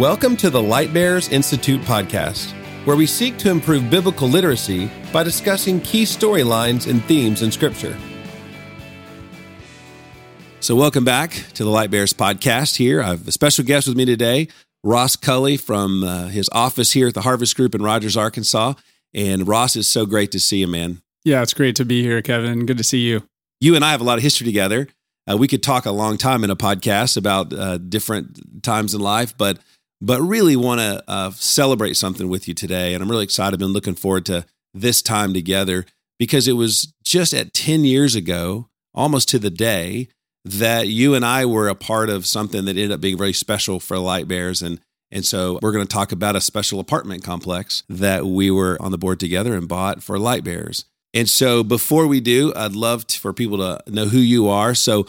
Welcome to the Light Bearers Institute podcast, where we seek to improve biblical literacy by discussing key storylines and themes in Scripture. So, welcome back to the Light Bearers podcast. Here, I have a special guest with me today, Ross Cully from uh, his office here at the Harvest Group in Rogers, Arkansas. And Ross, is so great to see you, man. Yeah, it's great to be here, Kevin. Good to see you. You and I have a lot of history together. Uh, we could talk a long time in a podcast about uh, different times in life, but but really want to uh, celebrate something with you today. And I'm really excited. I've been looking forward to this time together because it was just at 10 years ago, almost to the day, that you and I were a part of something that ended up being very special for Light Bears. And and so we're going to talk about a special apartment complex that we were on the board together and bought for Light Bears. And so before we do, I'd love to, for people to know who you are. So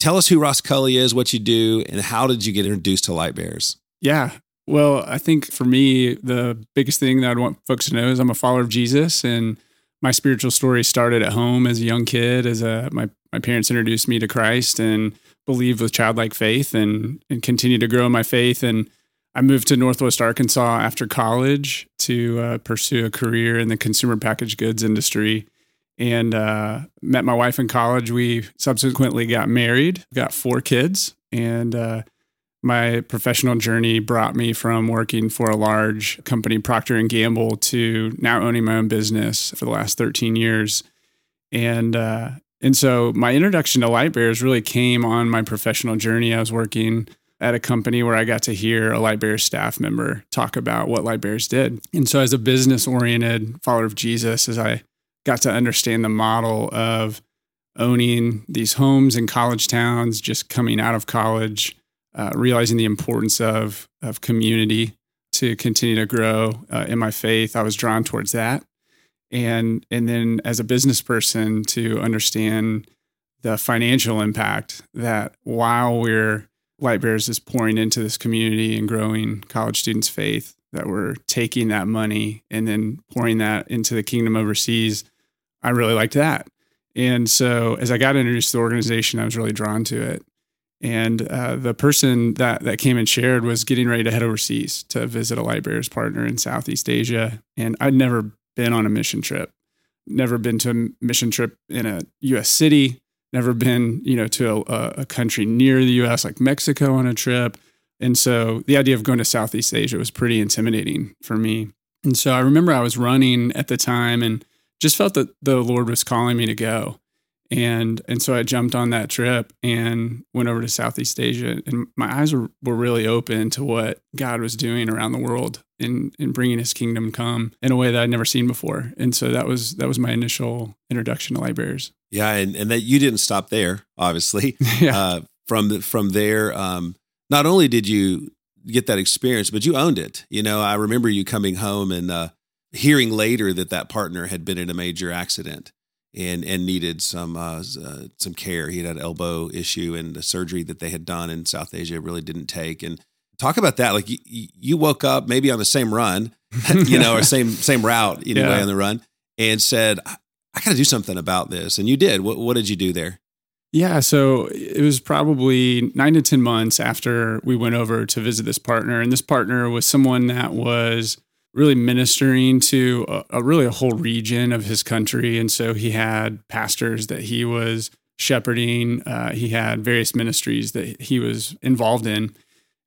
tell us who Ross Cully is, what you do, and how did you get introduced to Light Bears? Yeah. Well, I think for me, the biggest thing that I'd want folks to know is I'm a follower of Jesus and my spiritual story started at home as a young kid, as a, my, my parents introduced me to Christ and believed with childlike faith and, and continued to grow in my faith. And I moved to Northwest Arkansas after college to uh, pursue a career in the consumer packaged goods industry and uh, met my wife in college. We subsequently got married, got four kids, and uh, my professional journey brought me from working for a large company procter gamble to now owning my own business for the last 13 years. And uh, and so my introduction to light bears really came on my professional journey. I was working at a company where i got to hear a light bears staff member talk about what light bears did. And so as a business oriented follower of jesus as i got to understand the model of owning these homes in college towns just coming out of college uh, realizing the importance of of community to continue to grow uh, in my faith. I was drawn towards that, and and then as a business person to understand the financial impact that while we're Light Bears is pouring into this community and growing college students' faith, that we're taking that money and then pouring that into the kingdom overseas. I really liked that. And so as I got introduced to the organization, I was really drawn to it. And uh, the person that, that came and shared was getting ready to head overseas to visit a Light Bearers partner in Southeast Asia. And I'd never been on a mission trip, never been to a mission trip in a US city, never been, you know, to a, a country near the US like Mexico on a trip. And so the idea of going to Southeast Asia was pretty intimidating for me. And so I remember I was running at the time and just felt that the Lord was calling me to go and and so I jumped on that trip and went over to Southeast Asia, and my eyes were, were really open to what God was doing around the world in in bringing His kingdom come in a way that I'd never seen before. And so that was that was my initial introduction to Light Bearers. Yeah, and, and that you didn't stop there, obviously. yeah. Uh, from the, from there, um, not only did you get that experience, but you owned it. You know, I remember you coming home and uh, hearing later that that partner had been in a major accident and and needed some uh, uh, some care. He had an elbow issue, and the surgery that they had done in South Asia really didn't take. And talk about that. Like you, you woke up maybe on the same run, you know, or same same route anyway yeah. on the run, and said, "I, I got to do something about this." And you did. What what did you do there? Yeah, so it was probably nine to 10 months after we went over to visit this partner. And this partner was someone that was really ministering to a, a, really a whole region of his country. And so he had pastors that he was shepherding. Uh, he had various ministries that he was involved in.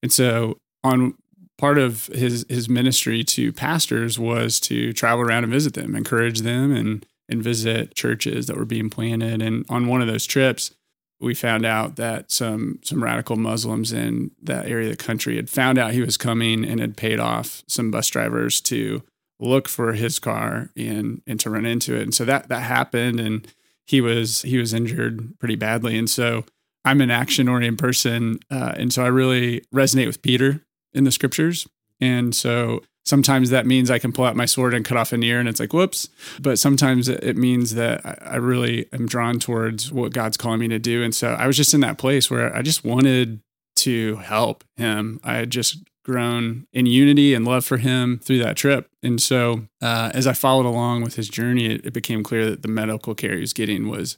And so on part of his his ministry to pastors was to travel around and visit them, encourage them and and visit churches that were being planted. And on one of those trips, we found out that some some radical Muslims in that area of the country had found out he was coming and had paid off some bus drivers to look for his car and and to run into it. And so that that happened and he was he was injured pretty badly. And so I'm an action oriented person, uh, and so I really resonate with Peter in the scriptures. And so sometimes that means I can pull out my sword and cut off an ear and it's like, whoops. But sometimes it means that I really am drawn towards what God's calling me to do. And so I was just in that place where I just wanted to help him. I had just grown in unity and love for him through that trip. And so uh, as I followed along with his journey, it, it became clear that the medical care he was getting was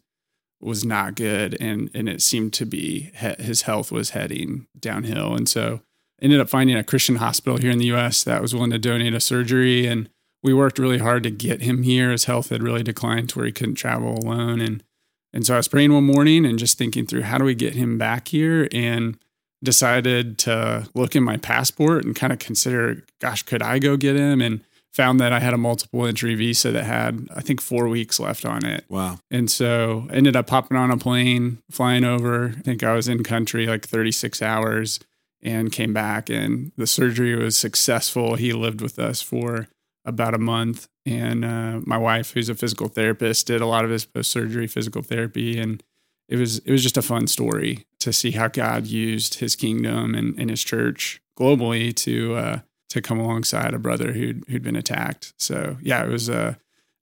was not good and and it seemed to be his health was heading downhill and so ended up finding a Christian hospital here in the US that was willing to donate a surgery. And we worked really hard to get him here. His health had really declined to where he couldn't travel alone. And and so I was praying one morning and just thinking through how do we get him back here and decided to look in my passport and kind of consider, gosh, could I go get him? And found that I had a multiple entry visa that had, I think, four weeks left on it. Wow. And so ended up popping on a plane, flying over. I think I was in country like 36 hours and came back and the surgery was successful. He lived with us for about a month. And uh, my wife, who's a physical therapist, did a lot of his post surgery physical therapy. And it was it was just a fun story to see how God used his kingdom and, and his church globally to uh, to come alongside a brother who'd who'd been attacked. So yeah, it was uh,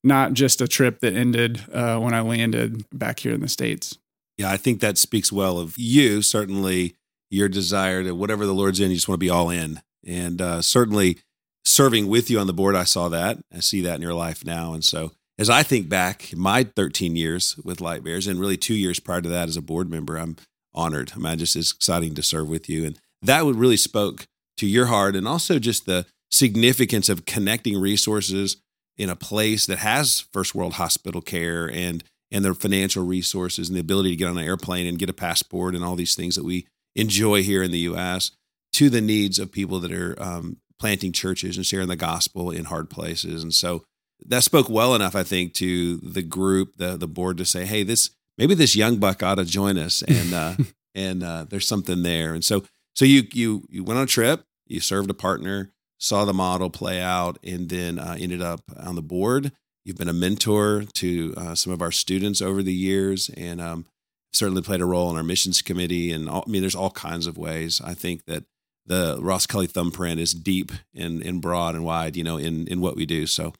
not just a trip that ended uh, when I landed back here in the states. Yeah, I think that speaks well of you. Certainly, your desire to whatever the Lord's in, you just want to be all in, and uh, certainly serving with you on the board. I saw that. I see that in your life now, and so as I think back, my 13 years with Light Bears and really two years prior to that as a board member, I'm honored. I mean, just it's exciting to serve with you, and that would really spoke to your heart, and also just the significance of connecting resources in a place that has first world hospital care and and their financial resources and the ability to get on an airplane and get a passport and all these things that we enjoy here in the U.S. to the needs of people that are um, planting churches and sharing the gospel in hard places, and so that spoke well enough, I think, to the group, the the board, to say, "Hey, this maybe this young buck ought to join us," and uh, and uh, there's something there. And so, so you you you went on a trip, you served a partner, saw the model play out, and then uh, ended up on the board. You've been a mentor to uh, some of our students over the years, and um, certainly played a role in our missions committee. And all, I mean, there's all kinds of ways. I think that the Ross Kelly thumbprint is deep and, and broad and wide, you know, in in what we do. So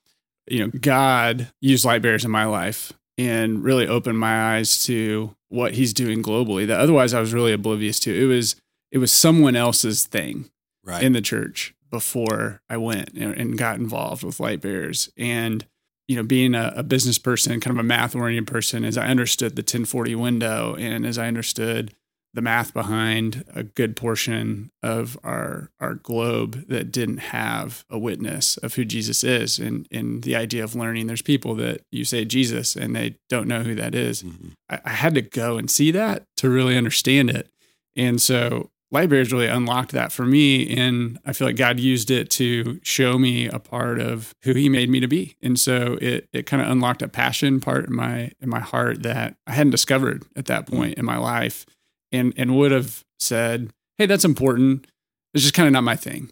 you know, God used light bearers in my life and really opened my eyes to what he's doing globally that otherwise I was really oblivious to. It was it was someone else's thing right. in the church before I went and got involved with light bearers. And, you know, being a, a business person, kind of a math oriented person, as I understood the 1040 window and as I understood the math behind a good portion of our our globe that didn't have a witness of who Jesus is and in the idea of learning there's people that you say Jesus and they don't know who that is. Mm-hmm. I, I, had to go and see that to really understand it. And so Lightbearers really unlocked that for me. And I feel like God used it to show me a part of who he made me to be. And so it it kind of unlocked a passion part in my in my heart that I hadn't discovered at that point in my life and and would have said, "Hey, that's important." It's just kind of not my thing.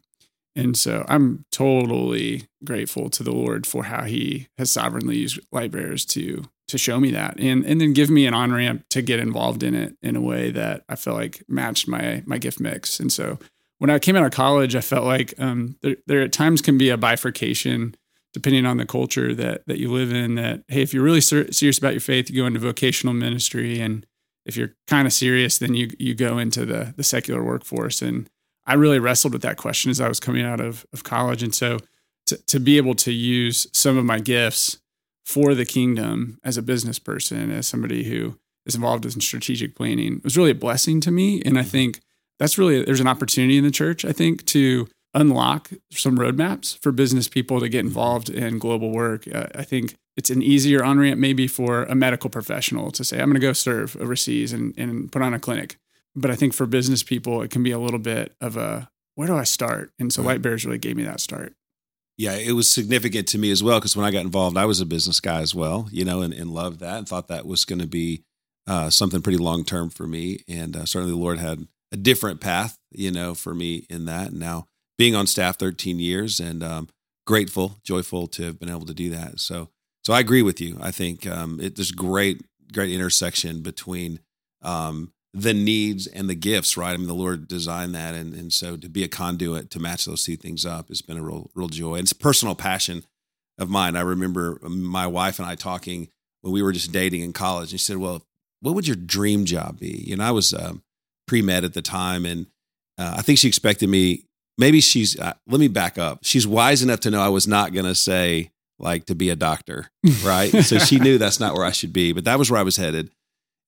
And so I'm totally grateful to the Lord for how He has sovereignly used light bearers to to show me that, and and then give me an on ramp to get involved in it in a way that I felt like matched my my gift mix. And so when I came out of college, I felt like um, there, there at times can be a bifurcation depending on the culture that that you live in. That hey, if you're really ser- serious about your faith, you go into vocational ministry and if you're kind of serious, then you you go into the the secular workforce. And I really wrestled with that question as I was coming out of, of college. And so to, to be able to use some of my gifts for the kingdom as a business person, as somebody who is involved in strategic planning, was really a blessing to me. And I mm-hmm. think that's really there's an opportunity in the church, I think, to unlock some roadmaps for business people to get mm-hmm. involved in global work. Uh, I think it's an easier on ramp maybe for a medical professional to say, I'm going to go serve overseas and, and put on a clinic. But I think for business people, it can be a little bit of a where do I start? And so right. Light Bears really gave me that start. Yeah, it was significant to me as well because when I got involved, I was a business guy as well, you know, and, and loved that and thought that was going to be uh, something pretty long term for me. And uh, certainly the Lord had a different path, you know, for me in that. And now being on staff 13 years and um, grateful, joyful to have been able to do that. So so I agree with you. I think um, it, there's great, great intersection between um, the needs and the gifts, right? I mean, the Lord designed that, and and so to be a conduit to match those two things up has been a real, real joy. And it's a personal passion of mine. I remember my wife and I talking when we were just dating in college. And she said, "Well, what would your dream job be?" You know, I was um, pre med at the time, and uh, I think she expected me. Maybe she's. Uh, let me back up. She's wise enough to know I was not going to say like to be a doctor, right? so she knew that's not where I should be, but that was where I was headed.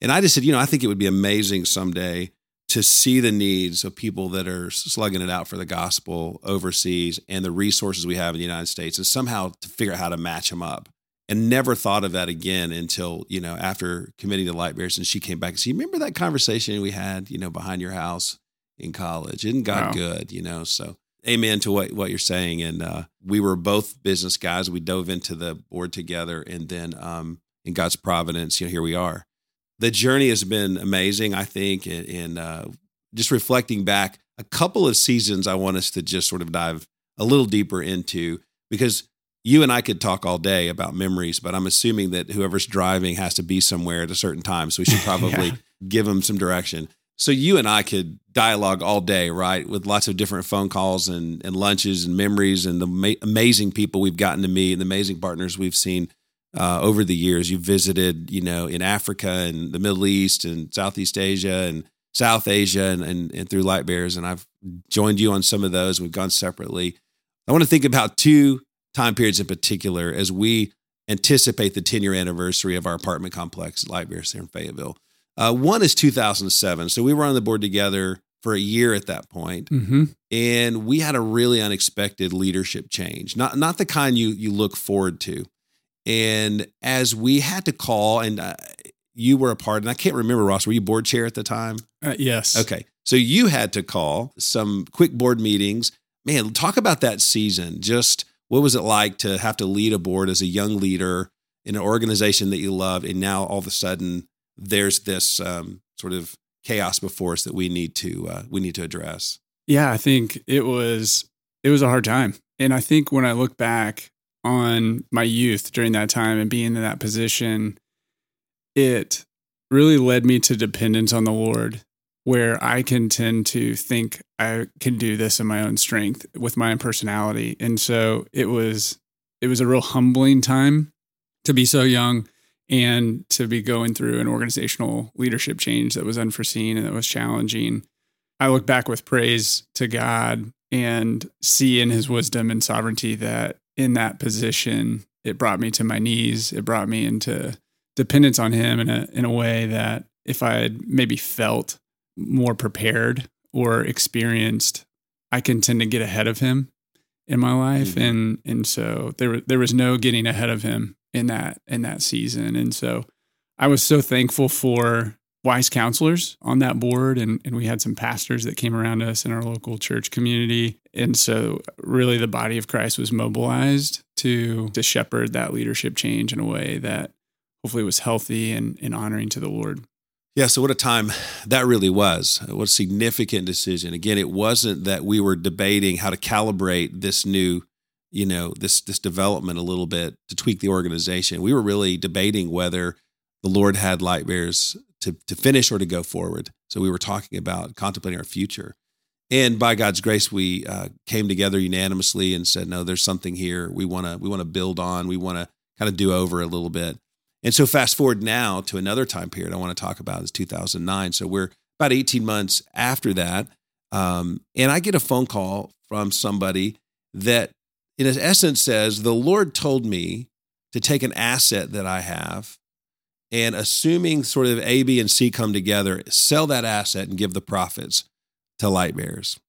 And I just said, you know, I think it would be amazing someday to see the needs of people that are slugging it out for the gospel overseas and the resources we have in the United States and somehow to figure out how to match them up. And never thought of that again until, you know, after committing to Light Bearers and she came back and said, You Remember that conversation we had, you know, behind your house in college? Isn't God wow. good? You know, so amen to what, what you're saying. And uh, we were both business guys. We dove into the board together and then um, in God's providence, you know, here we are the journey has been amazing, I think, and, uh, just reflecting back a couple of seasons, I want us to just sort of dive a little deeper into because you and I could talk all day about memories, but I'm assuming that whoever's driving has to be somewhere at a certain time. So we should probably yeah. give them some direction. So you and I could dialogue all day, right? With lots of different phone calls and, and lunches and memories and the ma- amazing people we've gotten to meet and the amazing partners we've seen uh, over the years. You've visited, you know, in Africa and the Middle East and Southeast Asia and South Asia and, and, and through Light Bears. And I've joined you on some of those. We've gone separately. I want to think about two time periods in particular as we anticipate the 10 year anniversary of our apartment complex, Light Bears here in Fayetteville. Uh, one is 2007. So we were on the board together for a year at that point, mm-hmm. and we had a really unexpected leadership change. Not not the kind you you look forward to. And as we had to call, and uh, you were a part, and I can't remember, Ross, were you board chair at the time? Uh, yes. Okay. So you had to call some quick board meetings. Man, talk about that season. Just what was it like to have to lead a board as a young leader in an organization that you loved? And now all of a sudden, there's this um, sort of chaos before us that we need to uh, we need to address. Yeah, I think it was it was a hard time, and I think when I look back, on my youth during that time and being in that position, it really led me to dependence on the Lord, where I can tend to think I can do this in my own strength with my own personality. And so it was it was a real humbling time to be so young and to be going through an organizational leadership change that was unforeseen and that was challenging. I look back with praise to God and see in his wisdom and sovereignty that in that position, it brought me to my knees. It brought me into dependence on him in a in a way that if I had maybe felt more prepared or experienced, I can tend to get ahead of him in my life. Mm-hmm. And and so there there was no getting ahead of him in that in that season. And so I was so thankful for wise counselors on that board and, and we had some pastors that came around us in our local church community. And so really the body of christ was mobilized to to shepherd that leadership change in a way that hopefully was healthy and, and honoring to the lord. Yeah so what a time that really was. What a significant decision. Again it wasn't that we were debating how to calibrate this new you know this this development a little bit to tweak the organization. We were really debating whether the lord had light bearers to, to finish or to go forward. So we were talking about contemplating our future. And by God's grace, we uh, came together unanimously and said, "No, there's something here. We want to we want to build on. We want to kind of do over a little bit." And so, fast forward now to another time period I want to talk about is 2009. So we're about 18 months after that, um, and I get a phone call from somebody that, in essence, says, "The Lord told me to take an asset that I have and assuming sort of A, B, and C come together, sell that asset and give the profits to light bearers.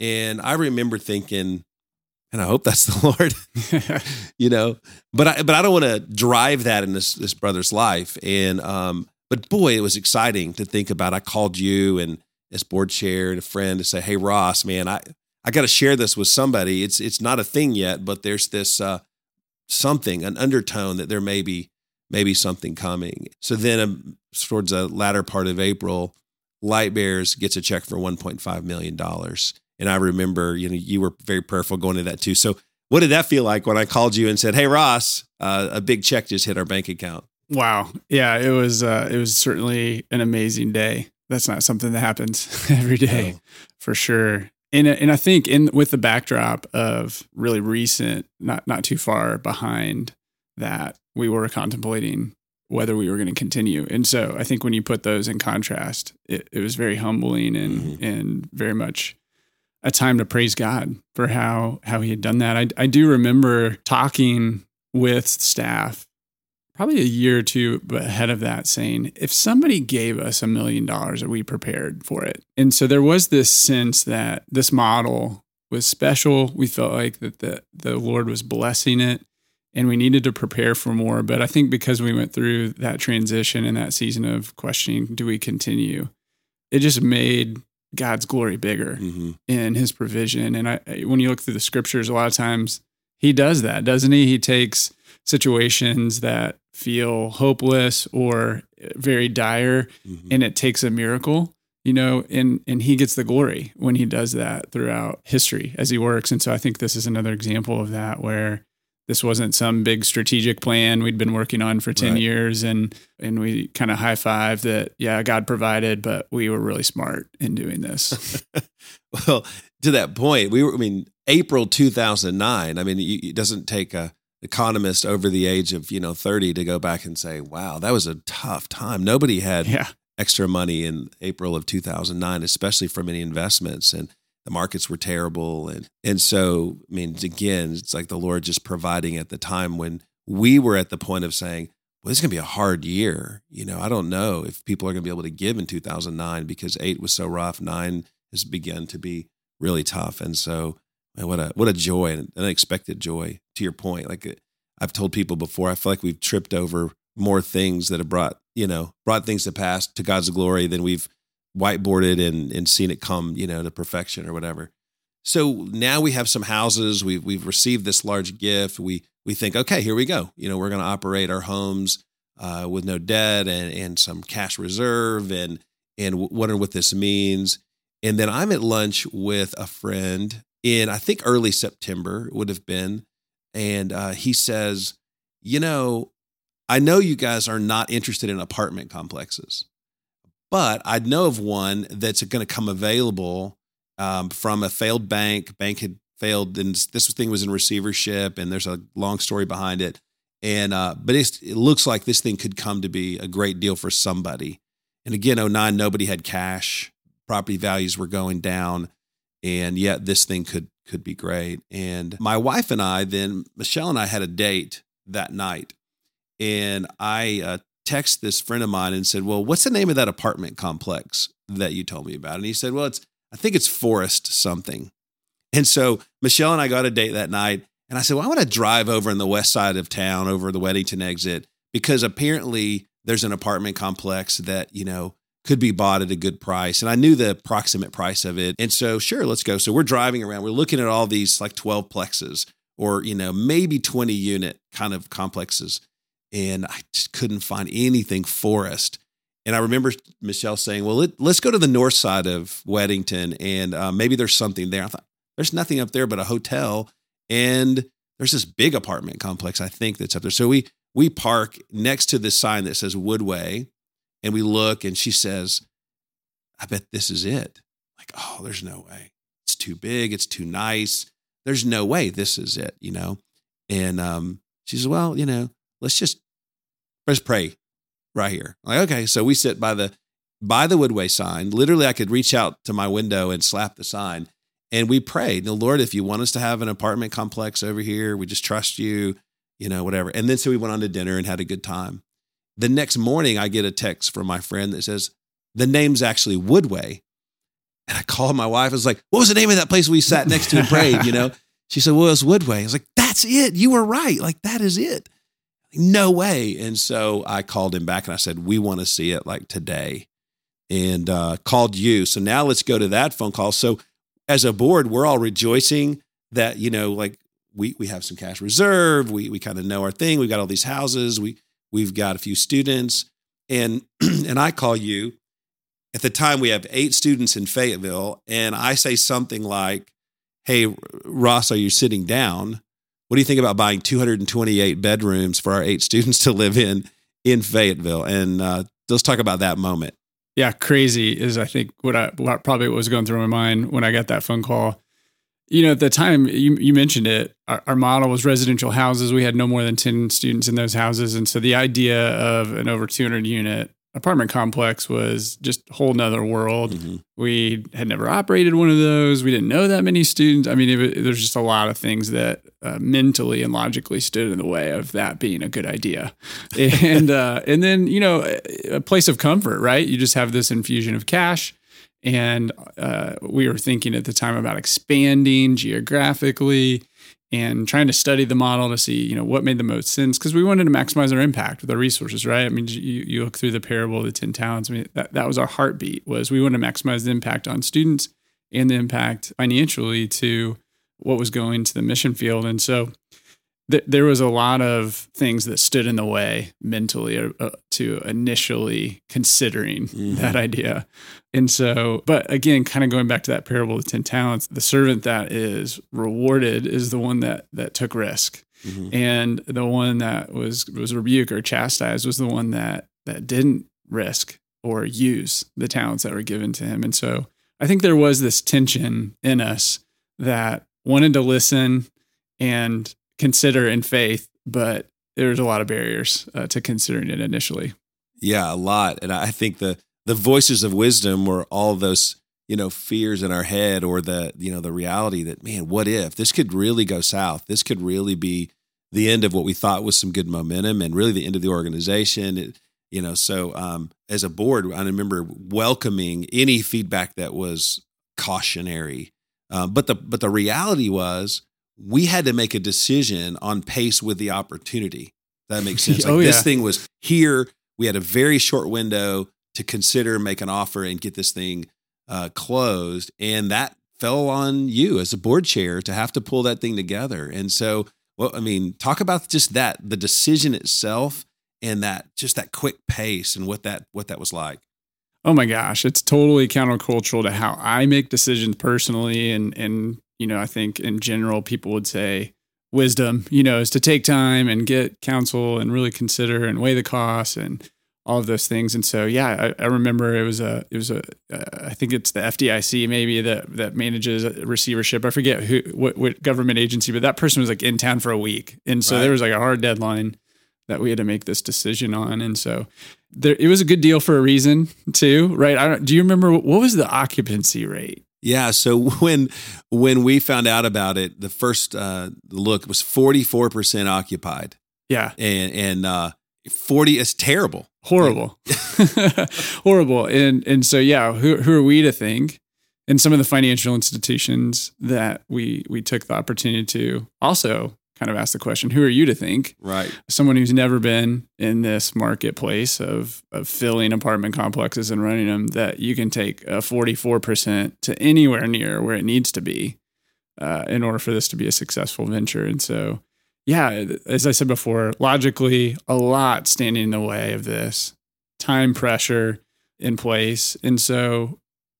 And I remember thinking, and I hope that's the Lord, you know, but I, but I don't want to drive that in this, this brother's life. And, um, but boy, it was exciting to think about. I called you and as board chair and a friend to say, Hey, Ross, man, I, I got to share this with somebody. It's, it's not a thing yet, but there's this, uh, something, an undertone that there may be maybe something coming. So then, um, towards the latter part of April, Light Bears gets a check for $1.5 million. And I remember, you know, you were very prayerful going to that too. So, what did that feel like when I called you and said, "Hey, Ross, uh, a big check just hit our bank account"? Wow, yeah, it was uh, it was certainly an amazing day. That's not something that happens every day, no. for sure. And and I think in with the backdrop of really recent, not not too far behind that we were contemplating whether we were going to continue. And so I think when you put those in contrast, it, it was very humbling and mm-hmm. and very much a time to praise God for how how he had done that. I I do remember talking with staff probably a year or two ahead of that saying, if somebody gave us a million dollars, are we prepared for it? And so there was this sense that this model was special. We felt like that the, the Lord was blessing it and we needed to prepare for more. But I think because we went through that transition and that season of questioning, do we continue? It just made God's glory bigger mm-hmm. in his provision. And I, when you look through the scriptures, a lot of times he does that, doesn't he? He takes situations that feel hopeless or very dire mm-hmm. and it takes a miracle you know and and he gets the glory when he does that throughout history as he works and so i think this is another example of that where this wasn't some big strategic plan we'd been working on for 10 right. years and and we kind of high five that yeah god provided but we were really smart in doing this well to that point we were i mean april 2009 i mean it doesn't take a economist over the age of you know 30 to go back and say wow that was a tough time nobody had yeah. extra money in april of 2009 especially from any investments and the markets were terrible. And and so i mean again it's like the lord just providing at the time when we were at the point of saying well this is going to be a hard year. You know i don't know if people are going to be able to give in 2009 because 8 was so rough. 9 has begun to be really tough. And so man, what a what a joy an unexpected joy to your point. Like uh, i've told people before i feel like we've tripped over more things that have brought you know brought things to pass to god's glory than we've whiteboarded and and seen it come, you know, to perfection or whatever. So now we have some houses. We've we've received this large gift. We we think, okay, here we go. You know, we're going to operate our homes uh, with no debt and and some cash reserve and and wonder what this means. And then I'm at lunch with a friend in I think early September would have been, and uh, he says, you know, I know you guys are not interested in apartment complexes. But I know of one that's going to come available um, from a failed bank. Bank had failed, and this thing was in receivership, and there's a long story behind it. And uh, but it looks like this thing could come to be a great deal for somebody. And again, 09, nobody had cash. Property values were going down, and yet this thing could could be great. And my wife and I, then Michelle and I had a date that night, and I uh, text this friend of mine and said, "Well, what's the name of that apartment complex that you told me about?" And he said, "Well, it's I think it's Forest something." And so Michelle and I got a date that night, and I said, "Well, I want to drive over in the west side of town, over the Weddington exit, because apparently there's an apartment complex that you know." Could be bought at a good price. And I knew the approximate price of it. And so, sure, let's go. So we're driving around. We're looking at all these like 12 plexes or, you know, maybe 20 unit kind of complexes and I just couldn't find anything forest. And I remember Michelle saying, "Well, let, us go to the north side of Weddington, and uh, maybe there's something there." I thought, "There's nothing up there but a hotel, and there's this big apartment complex I think that's up there." So we we park next to this sign that says Woodway, and we look, and she says, "I bet this is it." Like, oh, there's no way. It's too big. It's too nice. There's no way this is it. You know, and um, she says, "Well, you know." Let's just let's pray right here. Like, okay, so we sit by the by the Woodway sign. Literally, I could reach out to my window and slap the sign. And we prayed, the Lord, if you want us to have an apartment complex over here, we just trust you, you know, whatever. And then so we went on to dinner and had a good time. The next morning, I get a text from my friend that says, the name's actually Woodway. And I called my wife. I was like, what was the name of that place we sat next to and prayed? You know, she said, well, it's Woodway. I was like, that's it. You were right. Like, that is it no way. And so I called him back and I said, we want to see it like today and uh, called you. So now let's go to that phone call. So as a board, we're all rejoicing that, you know, like we, we have some cash reserve. We, we kind of know our thing. We've got all these houses. We, we've got a few students and, and I call you at the time we have eight students in Fayetteville. And I say something like, Hey, Ross, are you sitting down? What do you think about buying 228 bedrooms for our eight students to live in in Fayetteville? And uh, let's talk about that moment. Yeah, crazy is I think what I what probably was going through my mind when I got that phone call. You know, at the time you you mentioned it, our, our model was residential houses. We had no more than 10 students in those houses, and so the idea of an over 200 unit apartment complex was just a whole nother world. Mhm. We had never operated one of those. We didn't know that many students. I mean, there's just a lot of things that uh, mentally and logically stood in the way of that being a good idea. And uh, and then you know, a place of comfort, right? You just have this infusion of cash. And uh, we were thinking at the time about expanding geographically and trying to study the model to see, you know, what made the most sense because we wanted to maximize our impact with our resources, right? I mean, you, you look through the parable of the 10 talents. I mean, that, that was our heartbeat was we wanted to maximize the impact on students and the impact financially to what was going to the mission field. And so th- there was a lot of things that stood in the way mentally uh, uh, to initially considering Mhm. that idea. And so, but again, kind of going back to that parable of the 10 talents, the servant that is rewarded is the one that that took risk. Mhm. And the one that was was rebuked or chastised was the one that that didn't risk or use the talents that were given to him. And so I think there was this tension in us that wanted to listen and consider in faith, but there's a lot of barriers uh, to considering it initially. Yeah, a lot. And I think the the voices of wisdom were all those, you know, fears in our head or the, you know, the reality that, man, what if this could really go south? This could really be the end of what we thought was some good momentum and really the end of the organization. It, you know, so um, as a board, I remember welcoming any feedback that was cautionary. Um, but the but the reality was we had to make a decision on pace with the opportunity. That makes sense. Like Oh, this thing was here. We had a very short window to consider, make an offer, and get this thing uh, closed. And that fell on you as a board chair to have to pull that thing together. And so, well, I mean, talk about just that, the decision itself, and that just that quick pace and what that what that was like. Oh my gosh, it's totally countercultural to how I make decisions personally and and you know, I think in general people would say wisdom, you know, is to take time and get counsel and really consider and weigh the costs and all of those things. And so, yeah, I, I remember it was a, it was a, uh, I think it's the FDIC maybe that that manages receivership. I forget who, what, what government agency, but that person was like in town for a week, and so Right. there was like a hard deadline that we had to make this decision on. And so, there, it was a good deal for a reason too, right? I don't, do you remember what was the occupancy rate? Yeah. So when when we found out about it, the first uh, look was forty four percent occupied, Yeah, and and uh, forty is terrible. horrible, horrible. And and so yeah, who who are we to think? And some of the financial institutions that we we took the opportunity to also kind of ask the question, who are you to think? Right. Someone who's never been in this marketplace of of filling apartment complexes and running them, that you can take a forty four percent to anywhere near where it needs to be uh, in order for this to be a successful venture. And so, yeah, as I said before, logically, a lot standing in the way of this, time pressure in place. And so,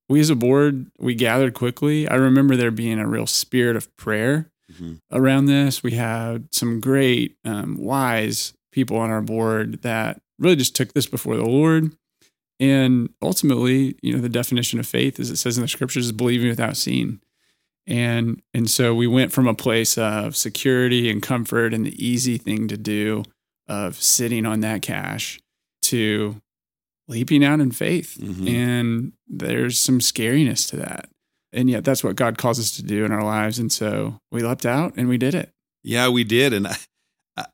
we as a board, we gathered quickly. I remember there being a real spirit of prayer Mhm. around this. We had some great, um, wise people on our board that really just took this before the Lord. And ultimately, you know, the definition of faith, as it says in the scriptures, is believing without seeing. And and so we went from a place of security and comfort and the easy thing to do of sitting on that cash to leaping out in faith. Mhm. And there's some scariness to that. And yet that's what God calls us to do in our lives. And so we leapt out and we did it. Yeah, we did, and I,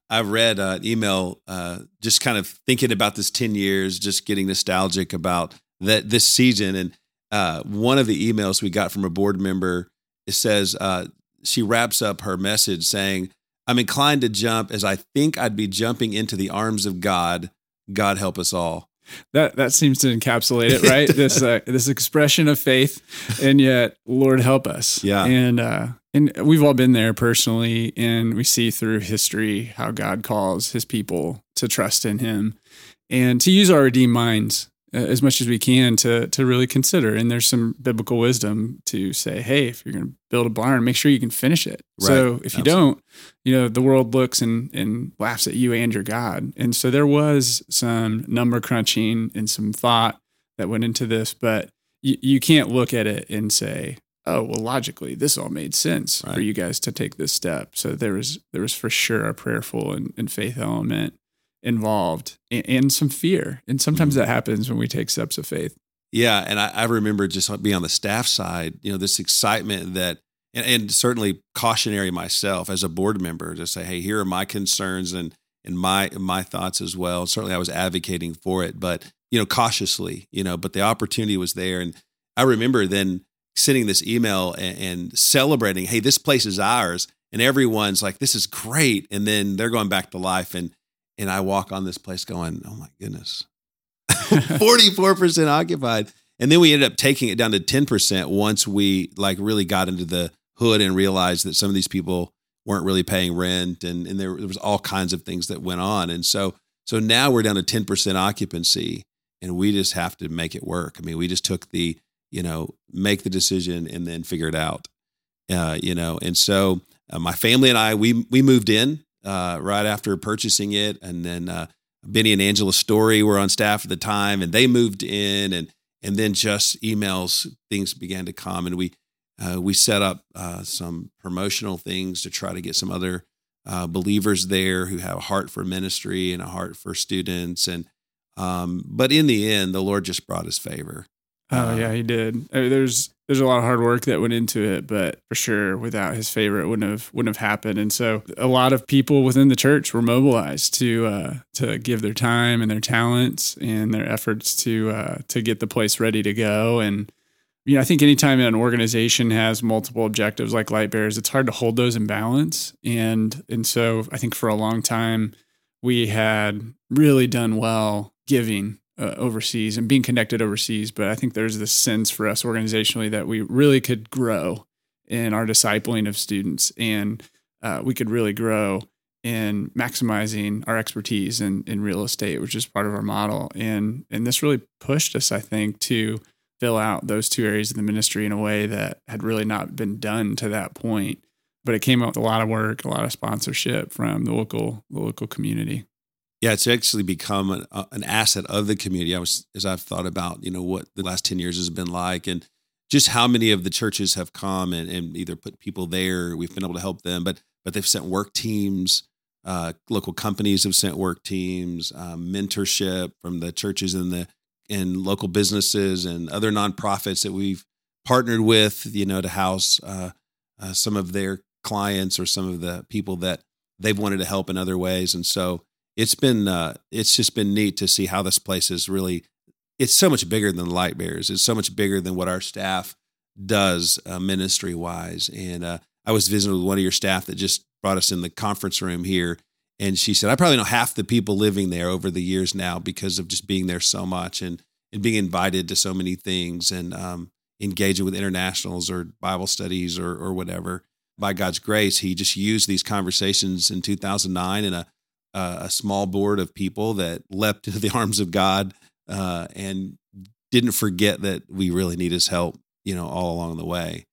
I- read uh, an email uh, just kind of thinking about this ten years, just getting nostalgic about that this season. And uh, one of the emails we got from a board member it says uh, she wraps up her message saying, "I'm inclined to jump as I think I'd be jumping into the arms of God. God help us all." That that seems to encapsulate it, right? this uh, this expression of faith, and yet, Lord help us. Yeah. and uh, and we've all been there personally, and we see through history how God calls His people to trust in Him and to use our redeemed minds as much as we can to to really consider. And there's some biblical wisdom to say, hey, if you're going to build a barn, make sure you can finish it. So Right. if you don't, you know, the world looks and and laughs at you and your God. And so there was some number crunching and some thought that went into this, but you, you can't look at it and say, oh well logically this all made sense for you guys to take this step so there was there was for sure a prayerful and, and faith element involved and, and some fear. And sometimes mm-hmm. that happens when we take steps of faith. Yeah, and I, I remember just being on the staff side, you know, this excitement that, and, and, certainly cautionary myself as a board member to say, hey, here are my concerns and and my my thoughts as well. Certainly, I was advocating for it, but you know, cautiously, you know, but the opportunity was there, and I remember then sending this email and, and celebrating, hey, this place is ours, and everyone's like, this is great, and then they're going back to life, and and I walk on this place going, oh my goodness, 44% occupied. And then we ended up taking it down to 10% once we like really got into the hood and realized that some of these people weren't really paying rent and, and there, there was all kinds of things that went on. And so so now we're down to 10% occupancy and we just have to make it work. I mean, we just took the, you know, make the decision and then figure it out. Uh, you know, and so uh, my family and I we we moved in uh, right after purchasing it and then uh, Benny and Angela Story were on staff at the time, and they moved in, and and then just emails, things began to come, and we uh, we set up uh, some promotional things to try to get some other uh, believers there who have a heart for ministry and a heart for students, and um, but in the end, the Lord just brought His favor. Oh yeah, He did. there's there's a lot of hard work that went into it, but for sure, without his favor, it wouldn't have wouldn't have happened. And so, a lot of people within the church were mobilized to uh, to give their time and their talents and their efforts to uh, to get the place ready to go. And you know, I think anytime an organization has multiple objectives like Light Bearers, it's hard to hold those in balance. And and so, I think for a long time, we had really done well giving uh, overseas and being connected overseas. But I think there's this sense for us organizationally that we really could grow in our discipling of students and uh, we could really grow in maximizing our expertise in, in real estate, which is part of our model. And, and this really pushed us, I think, to fill out those two areas of the ministry in a way that had really not been done to that point. But it came up with a lot of work, a lot of sponsorship from the local the local community yeah, it's actually become an, uh, an, asset of the community. I was, as I've thought about, you know, what the last 10 years has been like and just how many of the churches have come and, and either put people there, we've been able to help them, but, but they've sent work teams, uh, local companies have sent work teams, um, mentorship from the churches and the, and local businesses and other nonprofits that we've partnered with, you know, to house uh, uh, some of their clients or some of the people that they've wanted to help in other ways. And so, it's been uh, it's just been neat to see how this place is really it's so much bigger than the light bearers it's so much bigger than what our staff does uh, ministry wise and uh, i was visiting with one of your staff that just brought us in the conference room here and she said i probably know half the people living there over the years now because of just being there so much and and being invited to so many things and um, engaging with internationals or bible studies or or whatever. By god's grace he just used these conversations in 2009 in a uh, a small board of people that leapt into the arms of God uh, and didn't forget that we really need His help, you know, all along the way.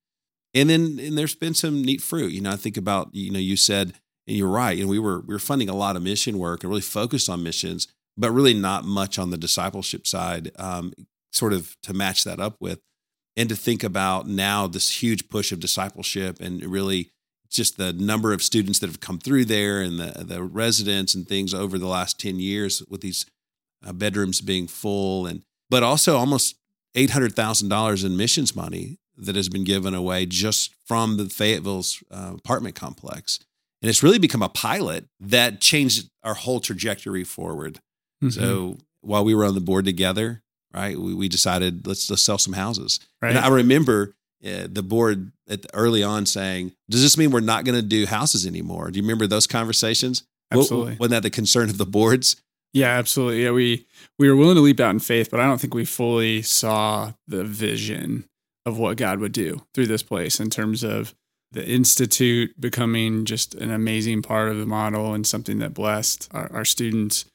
And then and there's been some neat fruit. You know, I think about you know you said and you're right. And we were we were funding a lot of mission work and really focused on missions, but really not much on the discipleship side, um, sort of to match that up with, and to think about now this huge push of discipleship and really just the number of students that have come through there and the the residents and things over the last 10 years with these uh, bedrooms being full and but also almost $800,000 in missions money that has been given away just from the Fayetteville's uh, apartment complex. And it's really become a pilot that changed our whole trajectory forward. Mm-hmm. So while we were on the board together, right, we, we decided let's let's sell some houses. Right. And I remember uh, the board at the, early on saying, "Does this mean we're not going to do houses anymore?" Do you remember those conversations? Absolutely. wasn't that the concern of the boards? Yeah, absolutely. Yeah, we we were willing to leap out in faith, but I don't think we fully saw the vision of what God would do through this place in terms of the institute becoming just an amazing part of the model and something that blessed our, our students.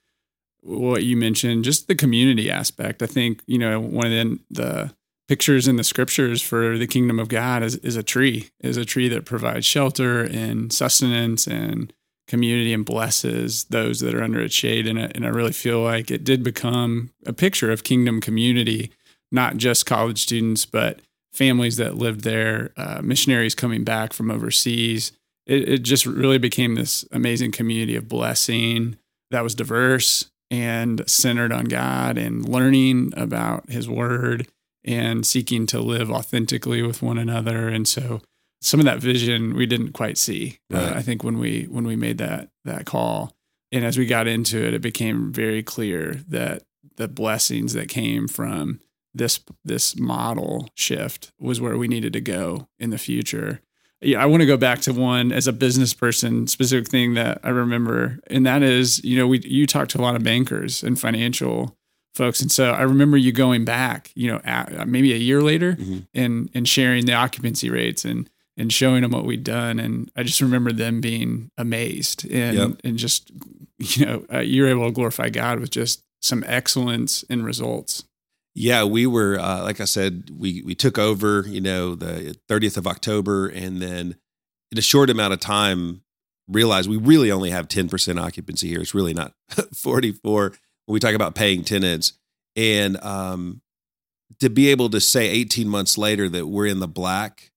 What you mentioned, just the community aspect. I think you know one of the, the pictures in the scriptures for the kingdom of God is, is a tree, is a tree that provides shelter and sustenance and community and blesses those that are under its shade. And, and I really feel like it did become a picture of kingdom community, not just college students, but families that lived there, uh, missionaries coming back from overseas. It, it just really became this amazing community of blessing that was diverse and centered on God and learning about his word and seeking to live authentically with one another. And so some of that vision we didn't quite see. Uh, right. Uh, I think when we when we made that that call, and as we got into it, it became very clear that the blessings that came from this this model shift was where we needed to go in the future. Yeah, I want to go back to one as a business person specific thing that I remember, and that is, you know, we you talked to a lot of bankers and financial folks, and so I remember you going back, you know, at, maybe a year later, mm-hmm. and and sharing the occupancy rates and and showing them what we'd done, and I just remember them being amazed and yep. and just you know uh, you're able to glorify God with just some excellence in results. Yeah, we were uh, like I said, we we took over, you know, the 30th of October, and then in a short amount of time, realized we really only have 10% occupancy here. It's really not 44 when we talk about paying tenants, and um, to be able to say 18 months later that we're in the black,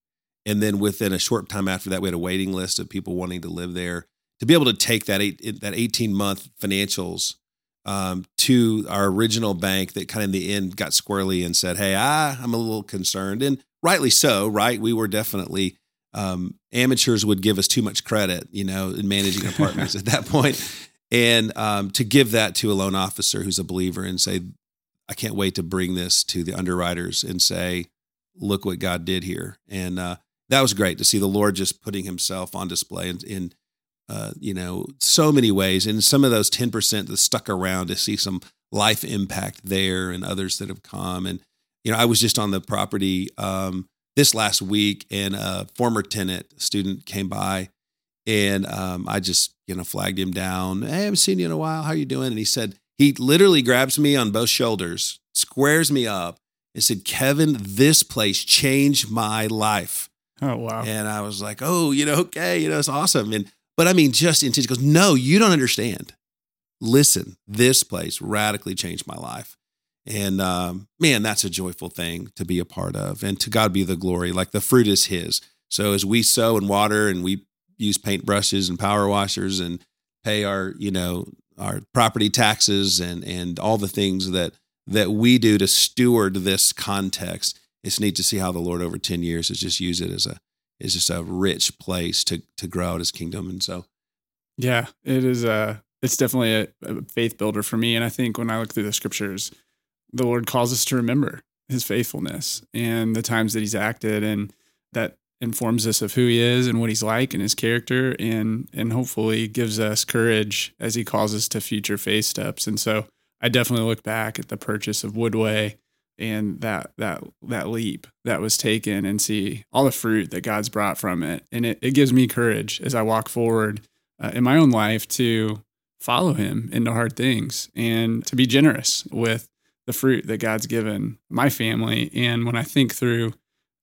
and then within a short time after that, we had a waiting list of people wanting to live there. To be able to take that eight, that 18 month financials um, to our original bank that kind of in the end got squirrely and said, Hey, I, I'm a little concerned. And rightly so, right? We were definitely, um, amateurs would give us too much credit, you know, in managing apartments at that point. And um, to give that to a loan officer who's a believer and say, I can't wait to bring this to the underwriters and say, look what God did here. And uh, that was great to see the Lord just putting himself on display in, in uh, you know, so many ways. And some of those 10% that stuck around to see some life impact there and others that have come. And, you know, I was just on the property um, this last week and a former tenant student came by and um, I just, you know, flagged him down. Hey, I haven't seen you in a while. How are you doing? And he said, he literally grabs me on both shoulders, squares me up, and said, Kevin, this place changed my life. Oh, wow. And I was like, oh, you know, okay, you know, it's awesome. And but I mean, just intention goes, no, you don't understand. Listen, this place radically changed my life. And um, man, that's a joyful thing to be a part of. And to God be the glory. Like the fruit is His. So as we sow and water and we use paint brushes and power washers and pay our, you know, our property taxes and and all the things that that we do to steward this context. It's neat to see how the Lord over 10 years has just used it as a is just a rich place to to grow out his kingdom. And so, yeah, it is a it's definitely a, a, faith builder for me. And I think when I look through the scriptures, the Lord calls us to remember His faithfulness and the times that He's acted, and that informs us of who He is and what He's like and His character, and and hopefully gives us courage as He calls us to future faith steps. And so, I definitely look back at the purchase of Woodway and that that that leap that was taken and see all the fruit that God's brought from it. And it, it gives me courage as I walk forward uh, in my own life to follow him into hard things and to be generous with the fruit that God's given my family. And when I think through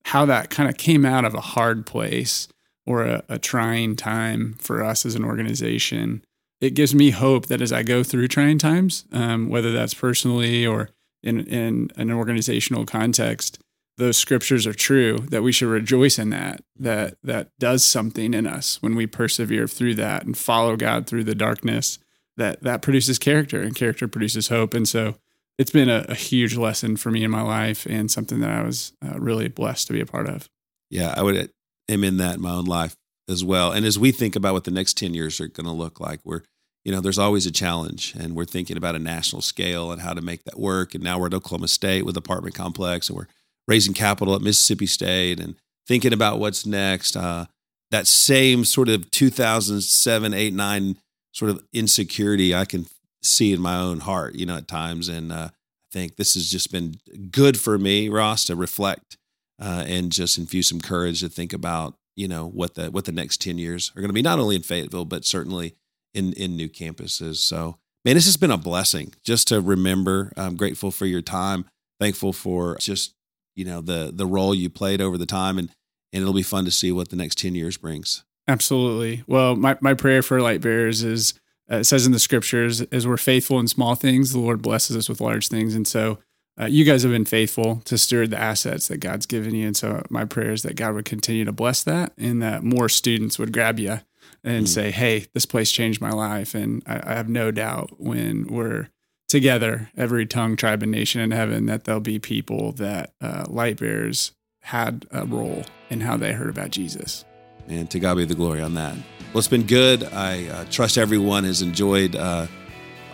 how that kind of came out of a hard place or a, a trying time for us as an organization, it gives me hope that as I go through trying times, um, whether that's personally or in, in an organizational context, those scriptures are true, that we should rejoice in that, that that does something in us when we persevere through that and follow God through the darkness, that that produces character and character produces hope. And so it's been a, a huge lesson for me in my life and something that I was uh, really blessed to be a part of. Yeah, I would am in that in my own life as well. And as we think about what the next 10 years are going to look like, we're you know, there's always a challenge, and we're thinking about a national scale and how to make that work. And now we're at Oklahoma State with apartment complex, and we're raising capital at Mississippi State, and thinking about what's next. Uh, that same sort of 2007, 8, 9 sort of insecurity I can see in my own heart, you know, at times. And uh, I think this has just been good for me, Ross, to reflect uh, and just infuse some courage to think about, you know, what the what the next 10 years are going to be, not only in Fayetteville, but certainly in in new campuses. So, man, this has been a blessing just to remember. I'm grateful for your time. Thankful for just you know the the role you played over the time, and and it'll be fun to see what the next ten years brings. Absolutely. Well, my my prayer for Light Bearers is uh, it says in the scriptures, as we're faithful in small things, the Lord blesses us with large things, and so. Uh, you guys have been faithful to steward the assets that God's given you. And so, my prayer is that God would continue to bless that and that more students would grab you and mm. say, "Hey, this place changed my life." And I, I have no doubt when we're together, every tongue, tribe, and nation in heaven, that there'll be people that uh, light bearers had a role in how they heard about Jesus. And to God be the glory on that. Well, it's been good. I uh, trust everyone has enjoyed uh,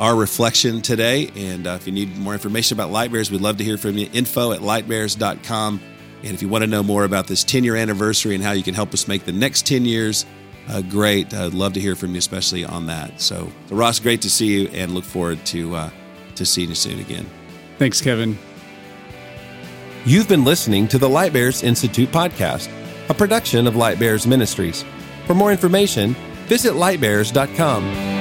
our reflection today. And uh, if you need more information about Light Bearers, we'd love to hear from you. Info at lightbearers.com. And if you want to know more about this 10 year anniversary and how you can help us make the next 10 years uh, great, I'd love to hear from you, especially on that. So, so Ross, great to see you and look forward to, uh, to seeing you soon again. Thanks, Kevin. You've been listening to the Light Bearers Institute podcast, a production of Light Bearers Ministries. For more information, visit lightbearers.com.